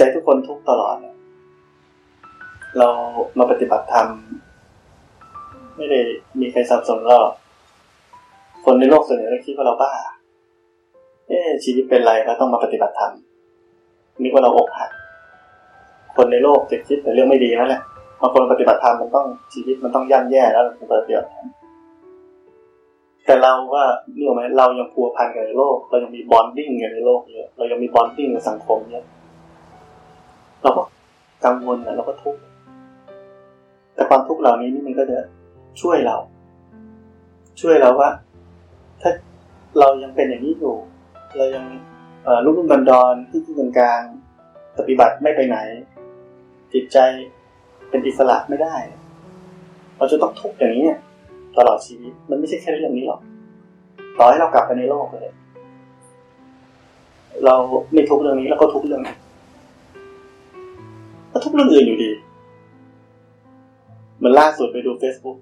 จิตใจทุกคนทุกข์ตลอด เรามาปฏิบัติธรรมไม่ได้มีใครสนับสนุนเราคนในโลกส่วนใหญ่คิดว่าเราบ้า เอ๊ชีวิตเป็นไรเราต้องมาปฏิบัติธรรมนึกว่าเราอกหัก คนในโลกจะคิดแต่เรื่องไม่ดีนั่นแหละบางคนปฏิบัติธรรมมันต้องชีวิตมันต้องย่ำแย่แล้วถึงปฏิบัติธรรมแต่เราว่าเรื่องไหมเรายังพัวพันกับในโลก เรายังมี bonding กับในโลกเยอะเรายังมี bonding กับสังคมเยอะ เราก็กังวลนะเราก็ทุกข์แต่ความทุกข์เหล่านี้นี่มันก็จะช่วยเรา ช่วยเราว่า ถ้าเรายังเป็นอย่างนี้อยู่ เรายังรุ่มรุ่มดอนดอนที่ที่กลางปฏิบัติไม่ไปไหน จิตใจเป็นอิสระไม่ได้ เราจะต้องทุกข์อย่างนี้เนี่ยตลอดชีวิตมันไม่ใช่แค่เรื่องนี้หรอกต่อให้เรากลับไปในโลกเลย เราไม่ทุกข์เรื่องนี้แล้วก็ทุกข์เรื่องนี้ ก็ทุกข์เรื่องอื่นอยู่ดี มันล่าสุดไปดู Facebook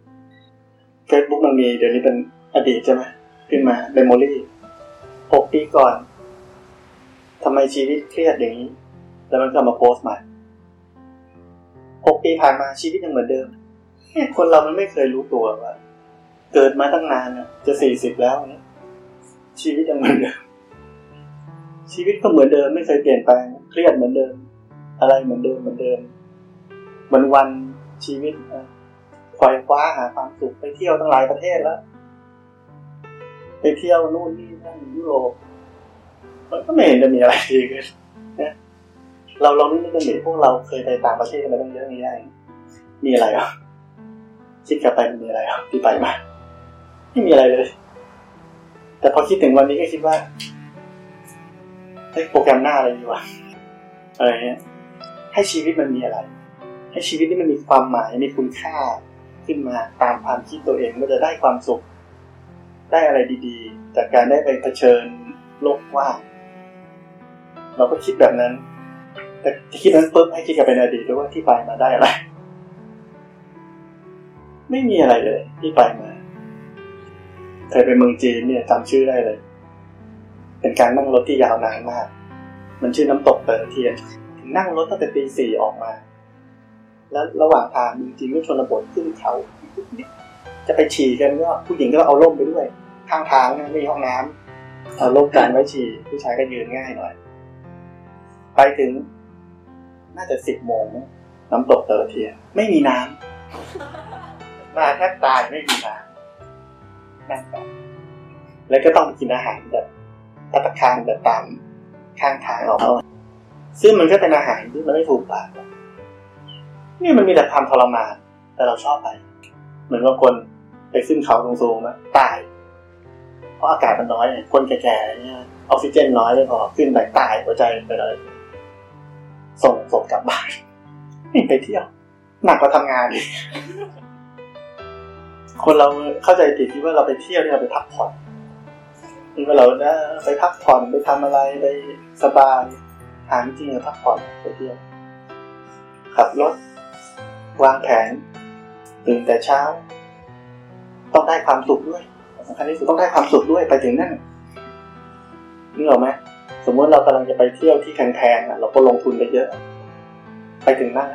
Facebook มันมีเดี๋ยวนี้เป็นอดีตใช่ไหมขึ้นมา memory หกปีก่อนทำไมชีวิตเครียดอย่างนี้ แล้วมันก็มาโพสต์ใหม่หกปีผ่านมาชีวิตยังเหมือนเดิมคนเรามันไม่เคยรู้ตัวว่า เกิดมาตั้งนานจะสี่สิบแล้วเนี่ยชีวิตยังเหมือนเดิม ชีวิตก็เหมือนเดิมไม่เคยเปลี่ยนแปลงเครียดเหมือนเดิม อะไรเหมือนเดิมเหมือนเดิมวันวันชีวิตคอยคว้าหาความสุขไปเที่ยวตั้งหลายประเทศแล้ว ไปเที่ยวนู่นนี่นั่นยุโรปมันก็ไม่เห็นจะมีอะไรดีขึ้นนะเราลองนึกกันดิพวกเราเคยไปต่างประเทศมาตั้งเยอะนี้ได้มีอะไรอะคิดกลับไปมีอะไรอะที่ไปมาไม่มีอะไรเลย แต่พอคิดถึงวันนี้ก็คิดว่าให้โปรแกรมหน้าอะไรดีวะอะไรเงี้ย ให้ชีวิตมันมีอะไร ให้ชีวิตที่มันมีความหมายมีคุณค่าขึ้นมาตามความคิดตัวเองมันจะได้ความสุข ได้อะไรดีๆ จากการได้ไปเผชิญโลกว่างเราก็คิดแบบนั้น แต่คิดนั้นปุ๊บให้คิดกับเป็นอดีตด้วยว่าที่ไปมาได้อะไร ไม่มีอะไรเลย ที่ไปมาเคยไปเมืองจีนเนี่ยจำชื่อได้เลย เป็นการนั่งรถที่ยาวนานมาก มันชื่อน้ำตกเตอเทียน นั่งรถตั้งแต่ตีสี่ออกมา แล้วระหว่างทางจริงๆก็ชนบทขึ้นเขา จะไปฉี่กันก็ผู้หญิงก็เอาร่มไปด้วย ข้างทางไม่มีห้องน้ำเอาร่มกันไว้ฉี่ผู้ชายก็ยืนง่ายหน่อย ไปถึง น่าจะสิบโมงน้ำตกเตอเทีย ไม่มีน้ำมาแทบตายไม่มีน้ำนั่งไปแล้วก็ต้องกินอาหารแบบตัตะคารแบบตามข้างทางออกมา ซึ่งมันก็เป็นอาหารที่มันไม่ถูกปากนี่มันมีแต่ความทรมาน แต่เราชอบไป เหมือนว่าคนไปขึ้นเขาสูงๆนะตาย เพราะอากาศมันน้อยเนี่ยคนแก่ๆเนี่ยออกซิเจนน้อยเลยพอขึ้นไปตายหัวใจไปเลย ส่งศพกลับบ้านนี่ไปเที่ยว หนักกว่าทำงานอีกคนเราเข้าใจผิดที่ว่าเราไปเที่ยวเนี่ยเราไปพักผ่อนนี่ว่าเรานะไปพักผ่อนไปทำอะไรไปสบาย หาจริงพักผ่อนไปเที่ยวขับรถ วางแผนตื่นแต่เช้า ต้องได้ความสุขด้วยสำคัญที่สุดต้องได้ความสุขด้วยไปถึงนั่นนี่หรอไหมสมมติเรากำลังจะไปเที่ยวที่แพงๆเราก็ลงทุนไปเยอะ ไปถึงนั่น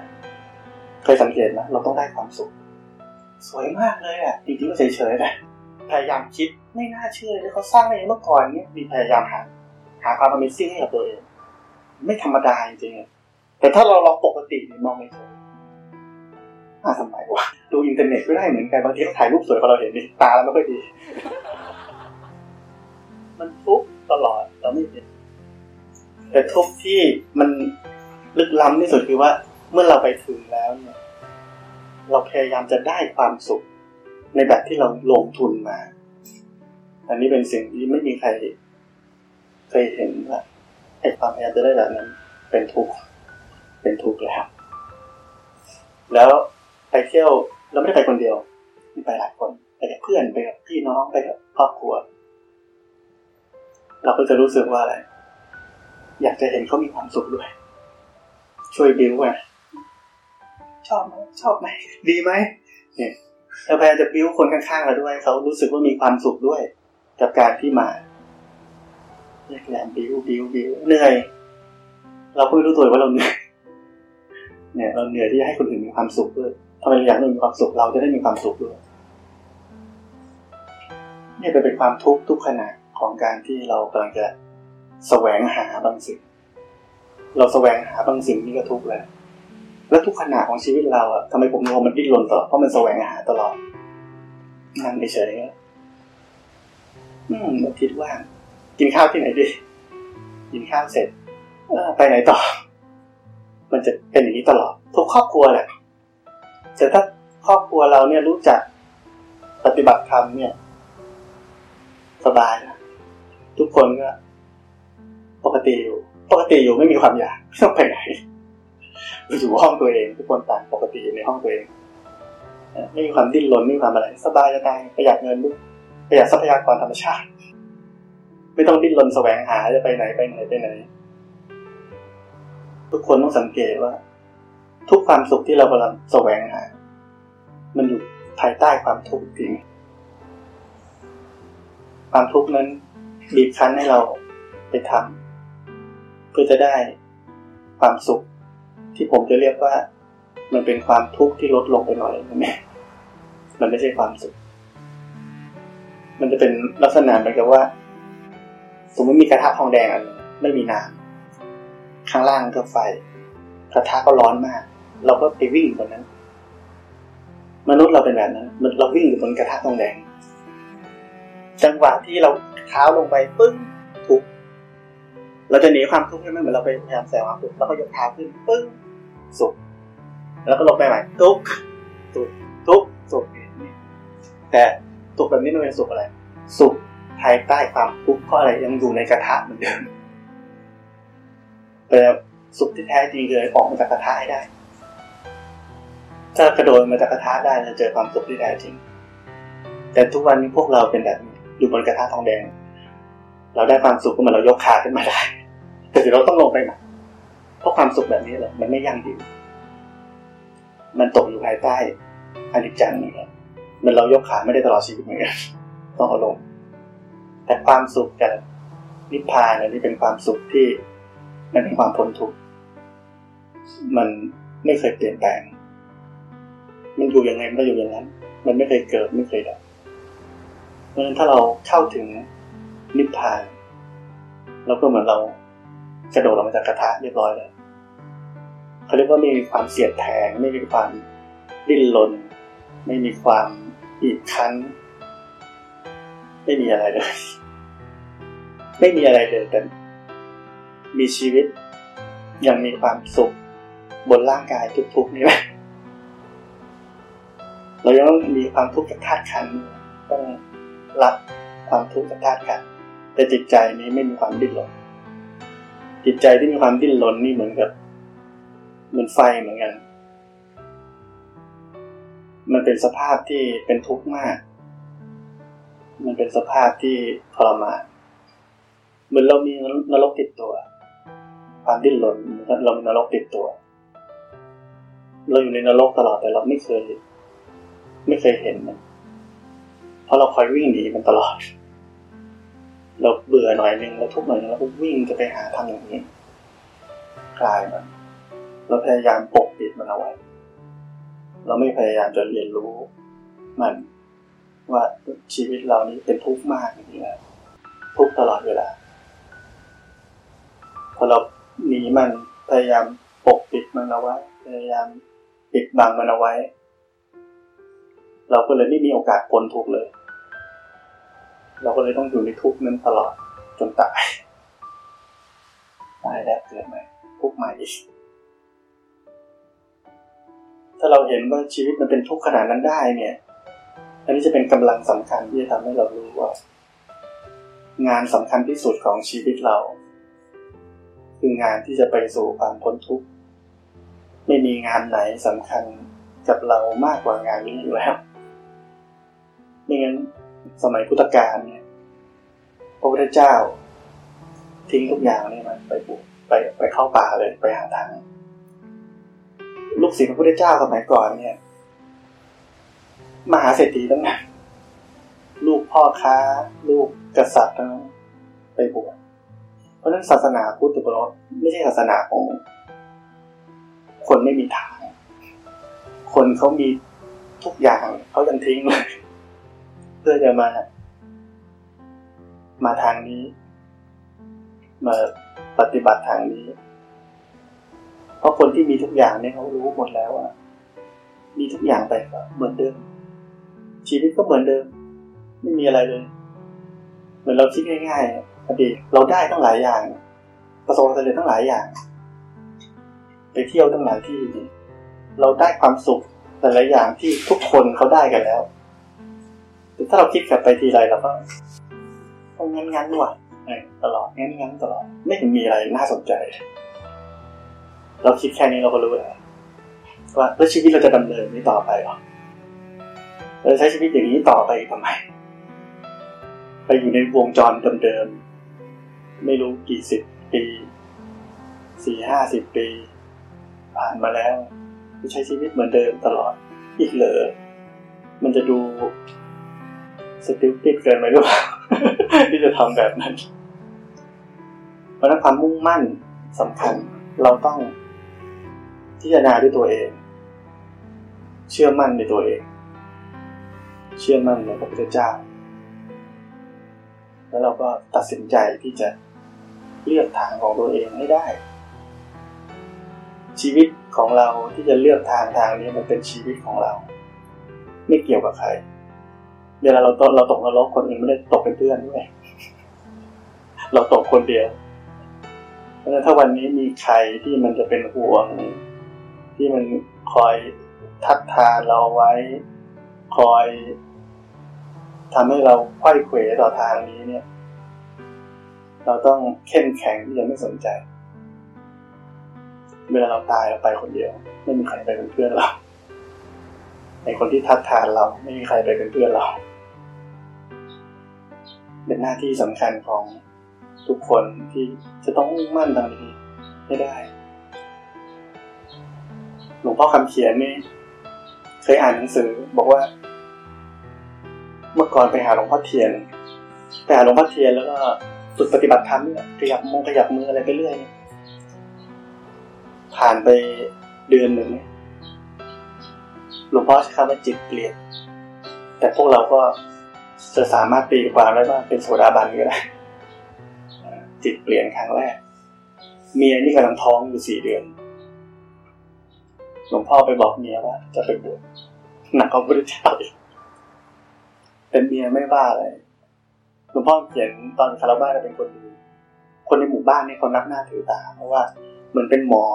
เคยสังเกตไหมเราต้องได้ความสุข สวยมากเลยอะจริงๆก็เฉยๆนะพยายามคิดไม่น่าเชื่อเลยเขาสร้างอะไรเมื่อก่อนเนี้ยมีพยายามหาหาความ Amazing ให้กับตัวเอง ไม่ธรรมดาจริงๆแต่ถ้าเราลองปกติเนี่ยมองไม่เห็นน่าสมัยวะดูอินเทอร์เน็ตก็ได้เหมือนกันบางทีเขาถ่ายรูปสวยพอเราเห็นนี่ตาเราไม่ค่อยดี มันทุกตลอดเราไม่เห็นแต่ทุกที่มันลึกล้ำที่สุดคือว่า เมื่อเราไปถึงแล้วเนี่ย เราพยายามจะได้ความสุข ในแบบที่เราลงทุนมา อันนี้เป็นสิ่งที่ไม่มีใครเคยเห็นว่า ไอ้ความพยายามจะได้แบบนั้น เป็นทุกข์เป็นทุกข์แล้ว แล้วไปเที่ยวเราไม่ได้ไปคนเดียวมีไปหลายคนไปกับเพื่อนไปกับพี่น้องไปกับครอบครัว เราก็จะรู้สึกว่าอะไร อยากจะเห็นเขามีความสุขด้วย ช่วยบิวไงชอบไหมชอบไหมดีไหมเนี่ยเราพยายามจะบิวคนข้างๆเราด้วยเขารู้สึกว่ามีความสุขด้วย กับการที่มา เรียกแหลมบิวบิวบิวเหนื่อย เราก็ไม่รู้ตัวว่าเราเหนื่อยเนี่ย เราเหนื่อยที่จะให้คนอื่นมีความสุขด้วยทำไมเราอยากให้มีความสุขเราจะได้มีความสุขด้วยนี่เป็นความทุกข์ทุกขณะของการที่เรากำลังจะแสวงหาบางสิ่ง เราแสวงหาบางสิ่งนี่ก็ทุกข์แล้ว แล้วทุกขณะของชีวิตเราอะทำไมผมงงมันดิ้นรนตลอดเพราะมันแสวงหาตลอดนั่งเฉยๆอืมคิดว่า กินข้าวที่ไหนดี กินข้าวเสร็จไปไหนต่อ มันจะเป็นอย่างนี้ตลอด ทุกครอบครัวแหละแต่ถ้าครอบครัวเราเนี่ยรู้จักปฏิบัติธรรมเนี่ย สบายนะทุกคนก็ ปกติอยู่ ปกติอยู่ไม่มีความอยากไม่ต้องไปไหนอยู่ห้องตัวเอง ทุกคนต่างปกติอยู่ในห้องตัวเองไม่มีความดิ้นรนไม่มีความอะไร สบายจะตายประหยัดเงินด้วยประหยัดทรัพยากรธรรมชาติ ไม่ต้องดิ้นรนแสวงหาจะไปไหนไปไหนไปไหน ทุกคนต้องสังเกตว่า ทุกความสุขที่เรากำลังแสวงหา มันอยู่ภายใต้ความทุกข์จริงความทุกข์นั้นบีบคั้นให้เราไปทำเพื่อจะได้ความสุข ที่ผมจะเรียกว่า มันเป็นความทุกข์ที่ลดลงไปหน่อยนะแม่มันไม่ใช่ความสุข มันจะเป็นลักษณะเหมือนกับว่า สมมติมีกระทะทองแดงอันไม่มีน้ำข้างล่างก็ไฟ กระทะก็ร้อนมาก เราก็ไปวิ่งบนนั้น มนุษย์เราเป็นแบบนั้นเราวิ่งอยู่บนกระทะทองแดง จังหวะที่เราเท้าลงไปปึ้งทุกเราจะหนีความทุกข์ใช่ไหมเหมือนเราไปพยายามแสงความทุกข์แล้วก็ยกเท้าขึ้นปึ้งสุข แล้วก็ลงไปใหม่ทุกทุกทุกสุขแต่สุขแบบนี้มันเป็นสุขอะไร สุข ภายใต้ความทุกข์เพราะอะไรยังอยู่ในกระทะเหมือนเดิมแต่สุขที่แท้จริงเลยออกมาจากกระทะให้ได้ ถ้ากระโดดมาจากกระทะได้จะเจอความสุขที่แท้จริง แต่ทุกวันนี้พวกเราเป็นแบบนี้อยู่บนกระทะทองแดง เราได้ความสุขก็เหมือนเรายกขาขึ้นมาได้ แต่เดี๋ยวเราต้องลงไปใหม่เพราะความสุขแบบนี้แหละมันไม่ยั่งยืนมันตกอยู่ภายใต้อนิจจังนี่แหละมันเรายกขาไม่ได้ตลอดชีวิตเหมือนกันต้องเอาลง แต่ความสุขกับนิพพานนี่เป็นความสุขที่มันเป็นความพ้นทุกข์มันไม่เคยเปลี่ยนแปลง มันอยู่ยังไงมันก็อยู่อย่างนั้น มันไม่เคยเกิดไม่เคยดับเพราะฉะนั้นถ้าเราเข้าถึงนิพพานเราก็เหมือนเรากระโดดออกมาจากกระทะเรียบร้อยแล้วเขาเรียกว่าไม่มีความเสียดแทงไม่มีความดิ้นรนไม่มีความอีกคั้น ไม่มีอะไรเลย ไม่มีอะไรเลยแต่มีชีวิต ยังมีความสุข บนร่างกายทุกๆนี่แหละเรายังต้องมีความทุกข์จากธาตุขันต้องรับความทุกข์จากธาตุขันแต่จิตใจนี้ไม่มีความดิ้นรนจิตใจที่มีความดิ้นรนนี่เหมือนกับเหมือนไฟเหมือนกัน มันเป็นสภาพที่เป็นทุกข์มาก มันเป็นสภาพที่ทรมานเหมือนเรามีนรกติดตัว ความดิ้นรนเรามีนรกติดตัว เราอยู่ในนรกตลอดแต่เราไม่เคย ไม่เคยเห็นมันเพราะเราคอยวิ่งหนีมันตลอด เราเบื่อหน่อยนึงเราทุกข์หน่อยนึงเราก็วิ่งจะไปหาทำอย่างนี้คลายมันเราพยายามปกปิดมันเอาไว้ เราไม่พยายามจะเรียนรู้มัน ว่าชีวิตเรานี้เป็นทุกข์มากอย่างนี้แล้วทุกข์ตลอดเวลาพอเราหนีมันพยายามปกปิดมันเอาไว้พยายามปิดบังมันเอาไว้ เราก็เลยไม่มีโอกาสพ้นทุกข์เลย เราก็เลยต้องอยู่ในทุกข์นั้นตลอดจนตายตายแล้วเกิดใหม่ทุกข์ใหม่อีกถ้าเราเห็นว่าชีวิตมันเป็นทุกข์ขนาดนั้นได้เนี่ย อันนี้จะเป็นกำลังสำคัญที่จะทำให้เรารู้ว่า งานสำคัญที่สุดของชีวิตเรา คืองานที่จะไปสู่ความพ้นทุกข์ไม่มีงานไหนสำคัญกับเรามากกว่างานนี้อยู่แล้วไม่งั้นสมัยพุทธกาลเนี่ยพระพุทธเจ้า ทิ้งทุกอย่างนี่มันไปบุกไปไปเข้าป่าเลยไปหาทางลูกศิษย์พระพุทธเจ้าสมัยก่อนเนี่ย มหาเศรษฐีทั้งนั้นลูกพ่อค้า ลูกกษัตริย์ทั้งนั้นไปบวชเพราะนั้นศาสนาพุทธบอกไม่ใช่ศาสนาของคนไม่มีทาง คนเขามีทุกอย่างเขายังทิ้งเลย เพื่อจะมา มาทางนี้ มาปฏิบัติทางนี้ เพราะคนที่มีทุกอย่างเนี่ยเขารู้หมดแล้วว่ามีทุกอย่างไปก็เหมือนเดิม ชีวิตก็เหมือนเดิม ไม่มีอะไรเลย เหมือนเราคิดง่ายๆอดีตเราได้ตั้งหลายอย่าง ประสบความสำเร็จตั้งหลายอย่าง ไปเที่ยวตั้งหลายที่ เราได้ความสุขแต่ละอย่างที่ทุกคนเขาได้กันแล้วแต่ถ้าเราคิดกลับไปทีไรเราก็ต้องงั้นงั้นว่ะตลอดงั้นงั้นตลอดไม่เห็นมีอะไรน่าสนใจ เราคิดแค่นี้เราก็รู้แล้วว่าแล้วชีวิตเราจะดำเนินนี้ต่อไปหรอ เราใช้ชีวิตอย่างนี้ต่อไปทำไม ไปอยู่ในวงจรเดิมๆ ไม่รู้กี่สิบปี สี่ห้าสิบปี ผ่านมาแล้วใช้ชีวิตเหมือนเดิมตลอด อีกเหรอ มันจะดูสติลปิดเกินไปหรือเปล่าที่จะทำแบบนั้น เพราะนั้นความมุ่งมั่นสำคัญเราต้องพิจารณาด้วยตัวเอง เชื่อมั่นในตัวเอง เชื่อมั่นในพระพุทธเจ้า แล้วเราก็ตัดสินใจที่จะเลือกทางของตัวเองให้ได้ ชีวิตของเราที่จะเลือกทางทางนี้มันเป็นชีวิตของเรา ไม่เกี่ยวกับใคร เวลาเราตกเราตกนรกคนอื่นไม่ได้ตกเป็นเพื่อนด้วย เราตกคนเดียวเพราะฉะนั้นถ้าวันนี้มีใครที่มันจะเป็นห่วง ที่มันคอยทักทานเราไว้ คอยทำให้เราไขว้เขวต่อทางนี้เนี่ย เราต้องเข้มแข็งที่จะไม่สนใจ เวลาเราตายเราไปคนเดียว ไม่มีใครไปเป็นเพื่อนเราในคนที่ทักทานเราไม่มีใครไปเป็นเพื่อนเรา เป็นหน้าที่สำคัญของทุกคนที่จะต้องมุ่งมั่นทางนี้ให้ได้ หลวงพ่อคำเขียนนี่เคยอ่านหนังสือบอกว่า ก่อนไปหาหลวงพ่อเทียนไปหาหลวงพ่อเทียนแล้วก็ฝึกปฏิบัติธรรมเนี่ยขยับมงขยับมืออะไรไปเรื่อยผ่านไปเดือนหนึ่งหลวงพ่อใช้คำว่าจิตเปลี่ยน แต่พวกเราก็จะสามารถตีความได้ว่าเป็นโสดาบันก็ได้จิตเปลี่ยนครั้งแรก เมียนี่กำลังท้องอยู่สี่เดือน หลวงพ่อไปบอกเมียว่าจะไปบวชหนักกว่าพระเจ้า เป็นเมียไม่บ้าอะไรหลวงพ่อเขียนตอนคาราบ้าเป็นคนดีคนในหมู่บ้านนี่เขานับหน้าถือตา เพราะว่าเหมือนเป็นหมอ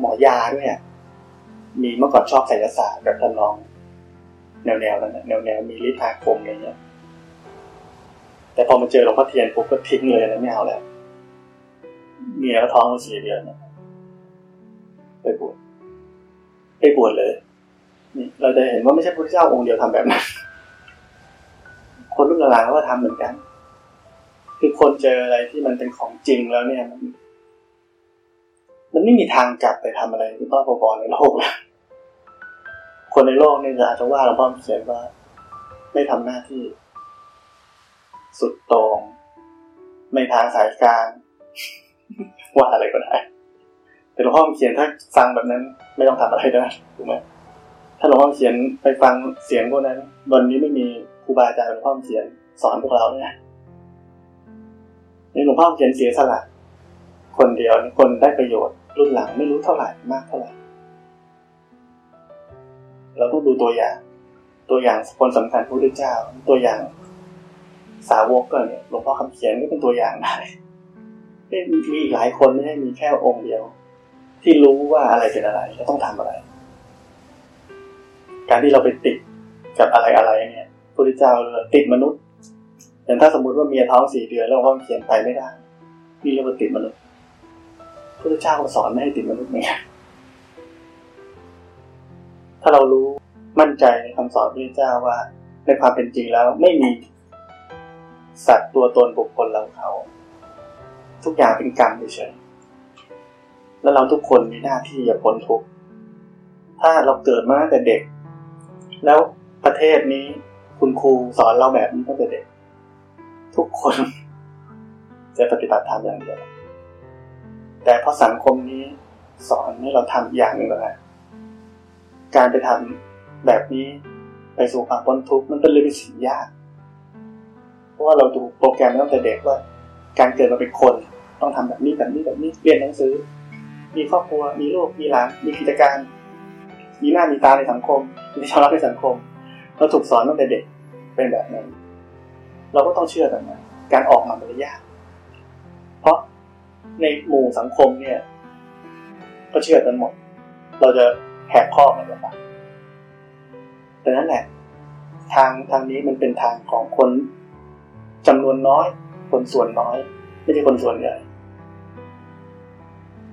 หมอยาด้วยอะมีเมื่อก่อนชอบไสยศาสตร์แบบทดลอง แนวแนวนั้นแนวแนวมีฤทธิ์อาคมอะไรเงี้ยแต่พอมาเจอหลวงพ่อเทียนปุ๊บก็ทิ้งเลยแล้วไม่เอาแล้วเมียก็ท้องมาสี่เดือนไปบวชไปบวชเลย นี่เราจะเห็นว่าไม่ใช่พระเจ้าองค์เดียวทำแบบนั้น คนรุ่นหลังก็ทำเหมือนกัน คือคนเจออะไรที่มันเป็นของจริงแล้วเนี่ย มันมันไม่มีทางกลับไปทำอะไรที่บ้าบอในโลกแล้วคนในโลกเนี่จะอาจจะว่าเราพ่อเขียว่า ไม่ทำหน้าที่ สุดตรง ไม่ทางสายกลางว่าอะไรก็ได้แต่หลวงพ่อเขียนถ้าฟังแบบนั้น ไม่ต้องทำอะไรได้ถูกไหมถ้าหลวงพ่อเขียนไปฟังเสียงพวกนั้นวันนี้ไม่มี รูบาอาจารย์หลวงพ่อเขียนสอนพวกเราเนี่ยนี่หลวงพ่อเขียนเสียสละคนเดียวคนได้ประโยชน์ รุ่นหลังไม่รู้เท่าไหร่มากเท่าไหร่เราต้องดูตัวอย่าง ตัวอย่างคนสำคัญพระพุทธเจ้า ตัวอย่างสาวกก็เนี่ยหลวงพ่อคำเขียนก็เป็นตัวอย่างได้มีอีกหลายคนไม่ใช่มีแค่องค์เดียว ที่รู้ว่าอะไรเป็นอะไรจะต้องทำอะไร การที่เราไปติดกับอะไรอะไรเนี่ย พระพุทธเจ้าเลยติดมนุษย์อย่างถ้าสมมติว่าเมียท้องสี่เดือนแล้วพ่อเขียนไปไม่ได้นี่เรียกว่าติดมนุษย์พระพุทธเจ้าสอนไม่ให้ติดมนุษย์เนี่ยถ้าเรารู้มั่นใจในคำสอนพระเจ้าว่า ในความเป็นจริงแล้วไม่มีสัตว์ตัวตนบุคคลเราเขา ทุกอย่างเป็นกรรมเฉยแล้วเราทุกคนมีหน้าที่จะพ้นทุกข์ถ้าเราเกิดมาตั้งแต่เด็ก แล้วประเทศนี้ คุณครูสอนเราแบบนี้ตั้งแต่เด็ก ทุกคนจะปฏิบัติธรรมอย่างเดียว แต่พอสังคมนี้สอนให้เราทำอย่างหนึ่งแล้วการไปทำแบบนี้ไปสู่ความพ้นทุกข์มันเป็นเรื่องสิ่งยาก เพราะว่าเราดูโปรแกรมตั้งแต่เด็กว่า การเกิดมาเป็นคนต้องทำแบบนี้แบบนี้แบบนี้เรียนหนังสือ มีครอบครัวมีลูกมีหลานมีกิจการ มีหน้ามีตาในสังคมมีชาวรักในสังคม เราถูกสอนตั้งแต่เด็กเป็นแบบนั้น เราก็ต้องเชื่อแบบนั้นการออกมาเป็นยาก เพราะในหมู่สังคมเนี่ย ก็เชื่อกันหมด เราจะแหกข้อมันหรือเปล่าแต่นั้นแหละ ทางทางนี้มันเป็นทางของคนจำนวนน้อย คนส่วนน้อย ไม่ใช่คนส่วนใหญ่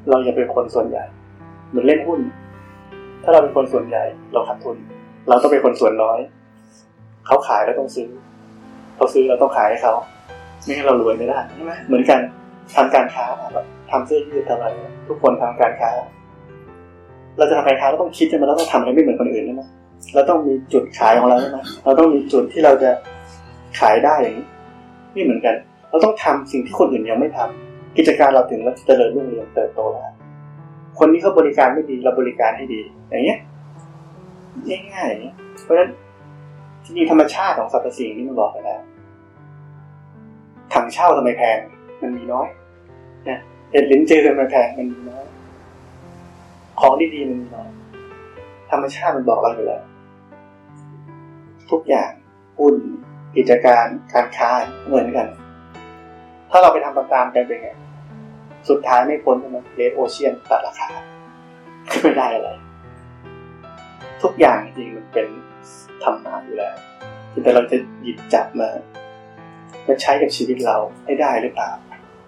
เราอย่าเป็นคนส่วนใหญ่ เหมือนเล่นหุ้น ถ้าเราเป็นคนส่วนใหญ่ เราขาดทุน เราต้องเป็นคนส่วนน้อย เขาขายเราต้องซื้อเขาซื้อเราต้องขายให้เขาไม่งั้นเรารวยไม่ได้ใช่ไหมเหมือนกันทำการค้าแบบทำเสื้อยืดทำอะไรทุกคนทำการค้า เราจะทำการค้าเราต้องคิดใช่ไหมเราต้องทำอะไรไม่เหมือนคนอื่นใช่ไหมเราต้องมีจุดขายของเราใช่ไหมเราต้องมีจุดที่เราจะขายได้อย่างนี้นี่เหมือนกัน เราต้องทำสิ่งที่คนอื่นยังไม่ทำกิจการเราถึงเราจะเจริญรุ่งเรืองเติบโตได้คนนี้เขาบริการไม่ดีเราบริการให้ดี อย่างเงี้ย ง่ายๆเพราะฉะนั้นที่นี่ธรรมชาติของสรรพสิ่งนี่มันบอกไปแล้วถังเช่าทำไมแพง มันมีน้อยนะเห็ดลิ้นจือทำไมแพงมันมีน้อยของดีๆมันมีน้อยธรรมชาติมันบอกเราอยู่แล้วทุกอย่างหุ้นกิจการการค้าเหมือนกัน ถ้าเราไปทำตามๆกันเป็นไง สุดท้ายไม่พ้นใช่ไหมเลดโอเชียนตัดราคาไม่ได้อะไร ทุกอย่างจริงมันเป็นธรรมะอยู่แล้วแต่เราจะหยิบจับมามาใช้กับชีวิตเราให้ได้หรือเปล่า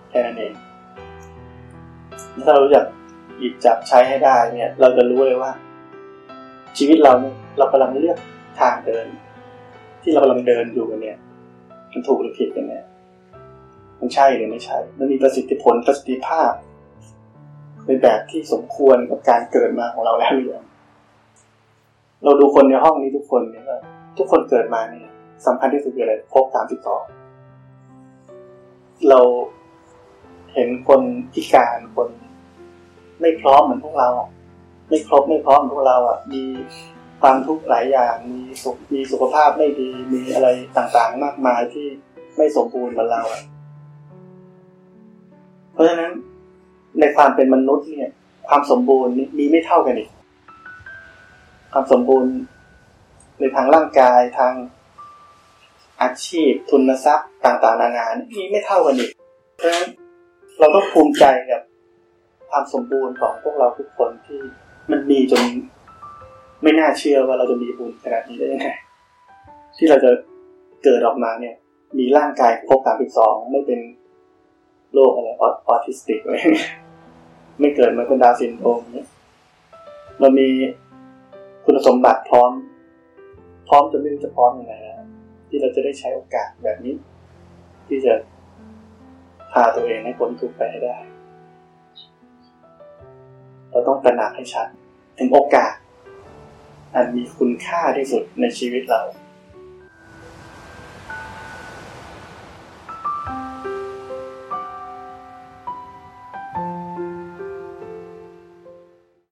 แค่นั้นเองถ้าเราอยากหยิบจับใช้ให้ได้เนี่ย เราจะรู้เลยว่า ชีวิตเราเนี่ยเรากำลังเลือกทางเดิน ที่เรากำลังเดินอยู่กันเนี่ยมันถูกหรือผิดกันเนี่ยมันใช่หรือไม่ใช่มันมีประสิทธิผลประสิทธิภาพในแบบที่สมควรกับการเกิดมาของเราแล้วหรือยัง เราดูคนในห้องนี้ทุกคนเนี่ยทุกคนเกิดมาเนี่ยสำคัญที่สุดคืออะไรครบสามสิบสองเราเห็นคนพิการคนไม่พร้อมเหมือนพวกเราไม่ครบไม่พร้อมเหมือนพวกเราอะมีความทุกข์หลายอย่างมีสุขมีสุขภาพไม่ดีมีอะไรต่างๆ มากมายที่ไม่สมบูรณ์เหมือนเราเพราะฉะนั้นในความเป็นมนุษย์เนี่ย ความสมบูรณ์มีไม่เท่ากันอีก ความสมบูรณ์ในทางร่างกายทางอาชีพ ทุนทรัพย์ต่างๆ นานามีไม่เท่ากันอีกเพราะฉะนั้นเราต้องภูมิใจกับความสมบูรณ์ของพวกเราทุกคนที่มันมีจนไม่น่าเชื่อว่าเราจะมีบุญขนาดนี้ได้ยังไงที่เราจะเกิดออกมาเนี่ย มีร่างกายครบสามสิบสองไม่เป็นโรคอะไรออทิสติกอะไรไม่เกิดมาเป็นดาวซินโดรมเนี่ยเรามี คุณสมบัติพร้อม พร้อมจะไม่รู้จะพร้อมยังไงนะที่เราจะได้ใช้โอกาสแบบนี้ ที่จะพาตัวเองให้พ้นทุกข์ไปให้ได้ เราต้องตระหนักให้ชัด ถึงโอกาส อันมีคุณค่าที่สุดในชีวิตเรา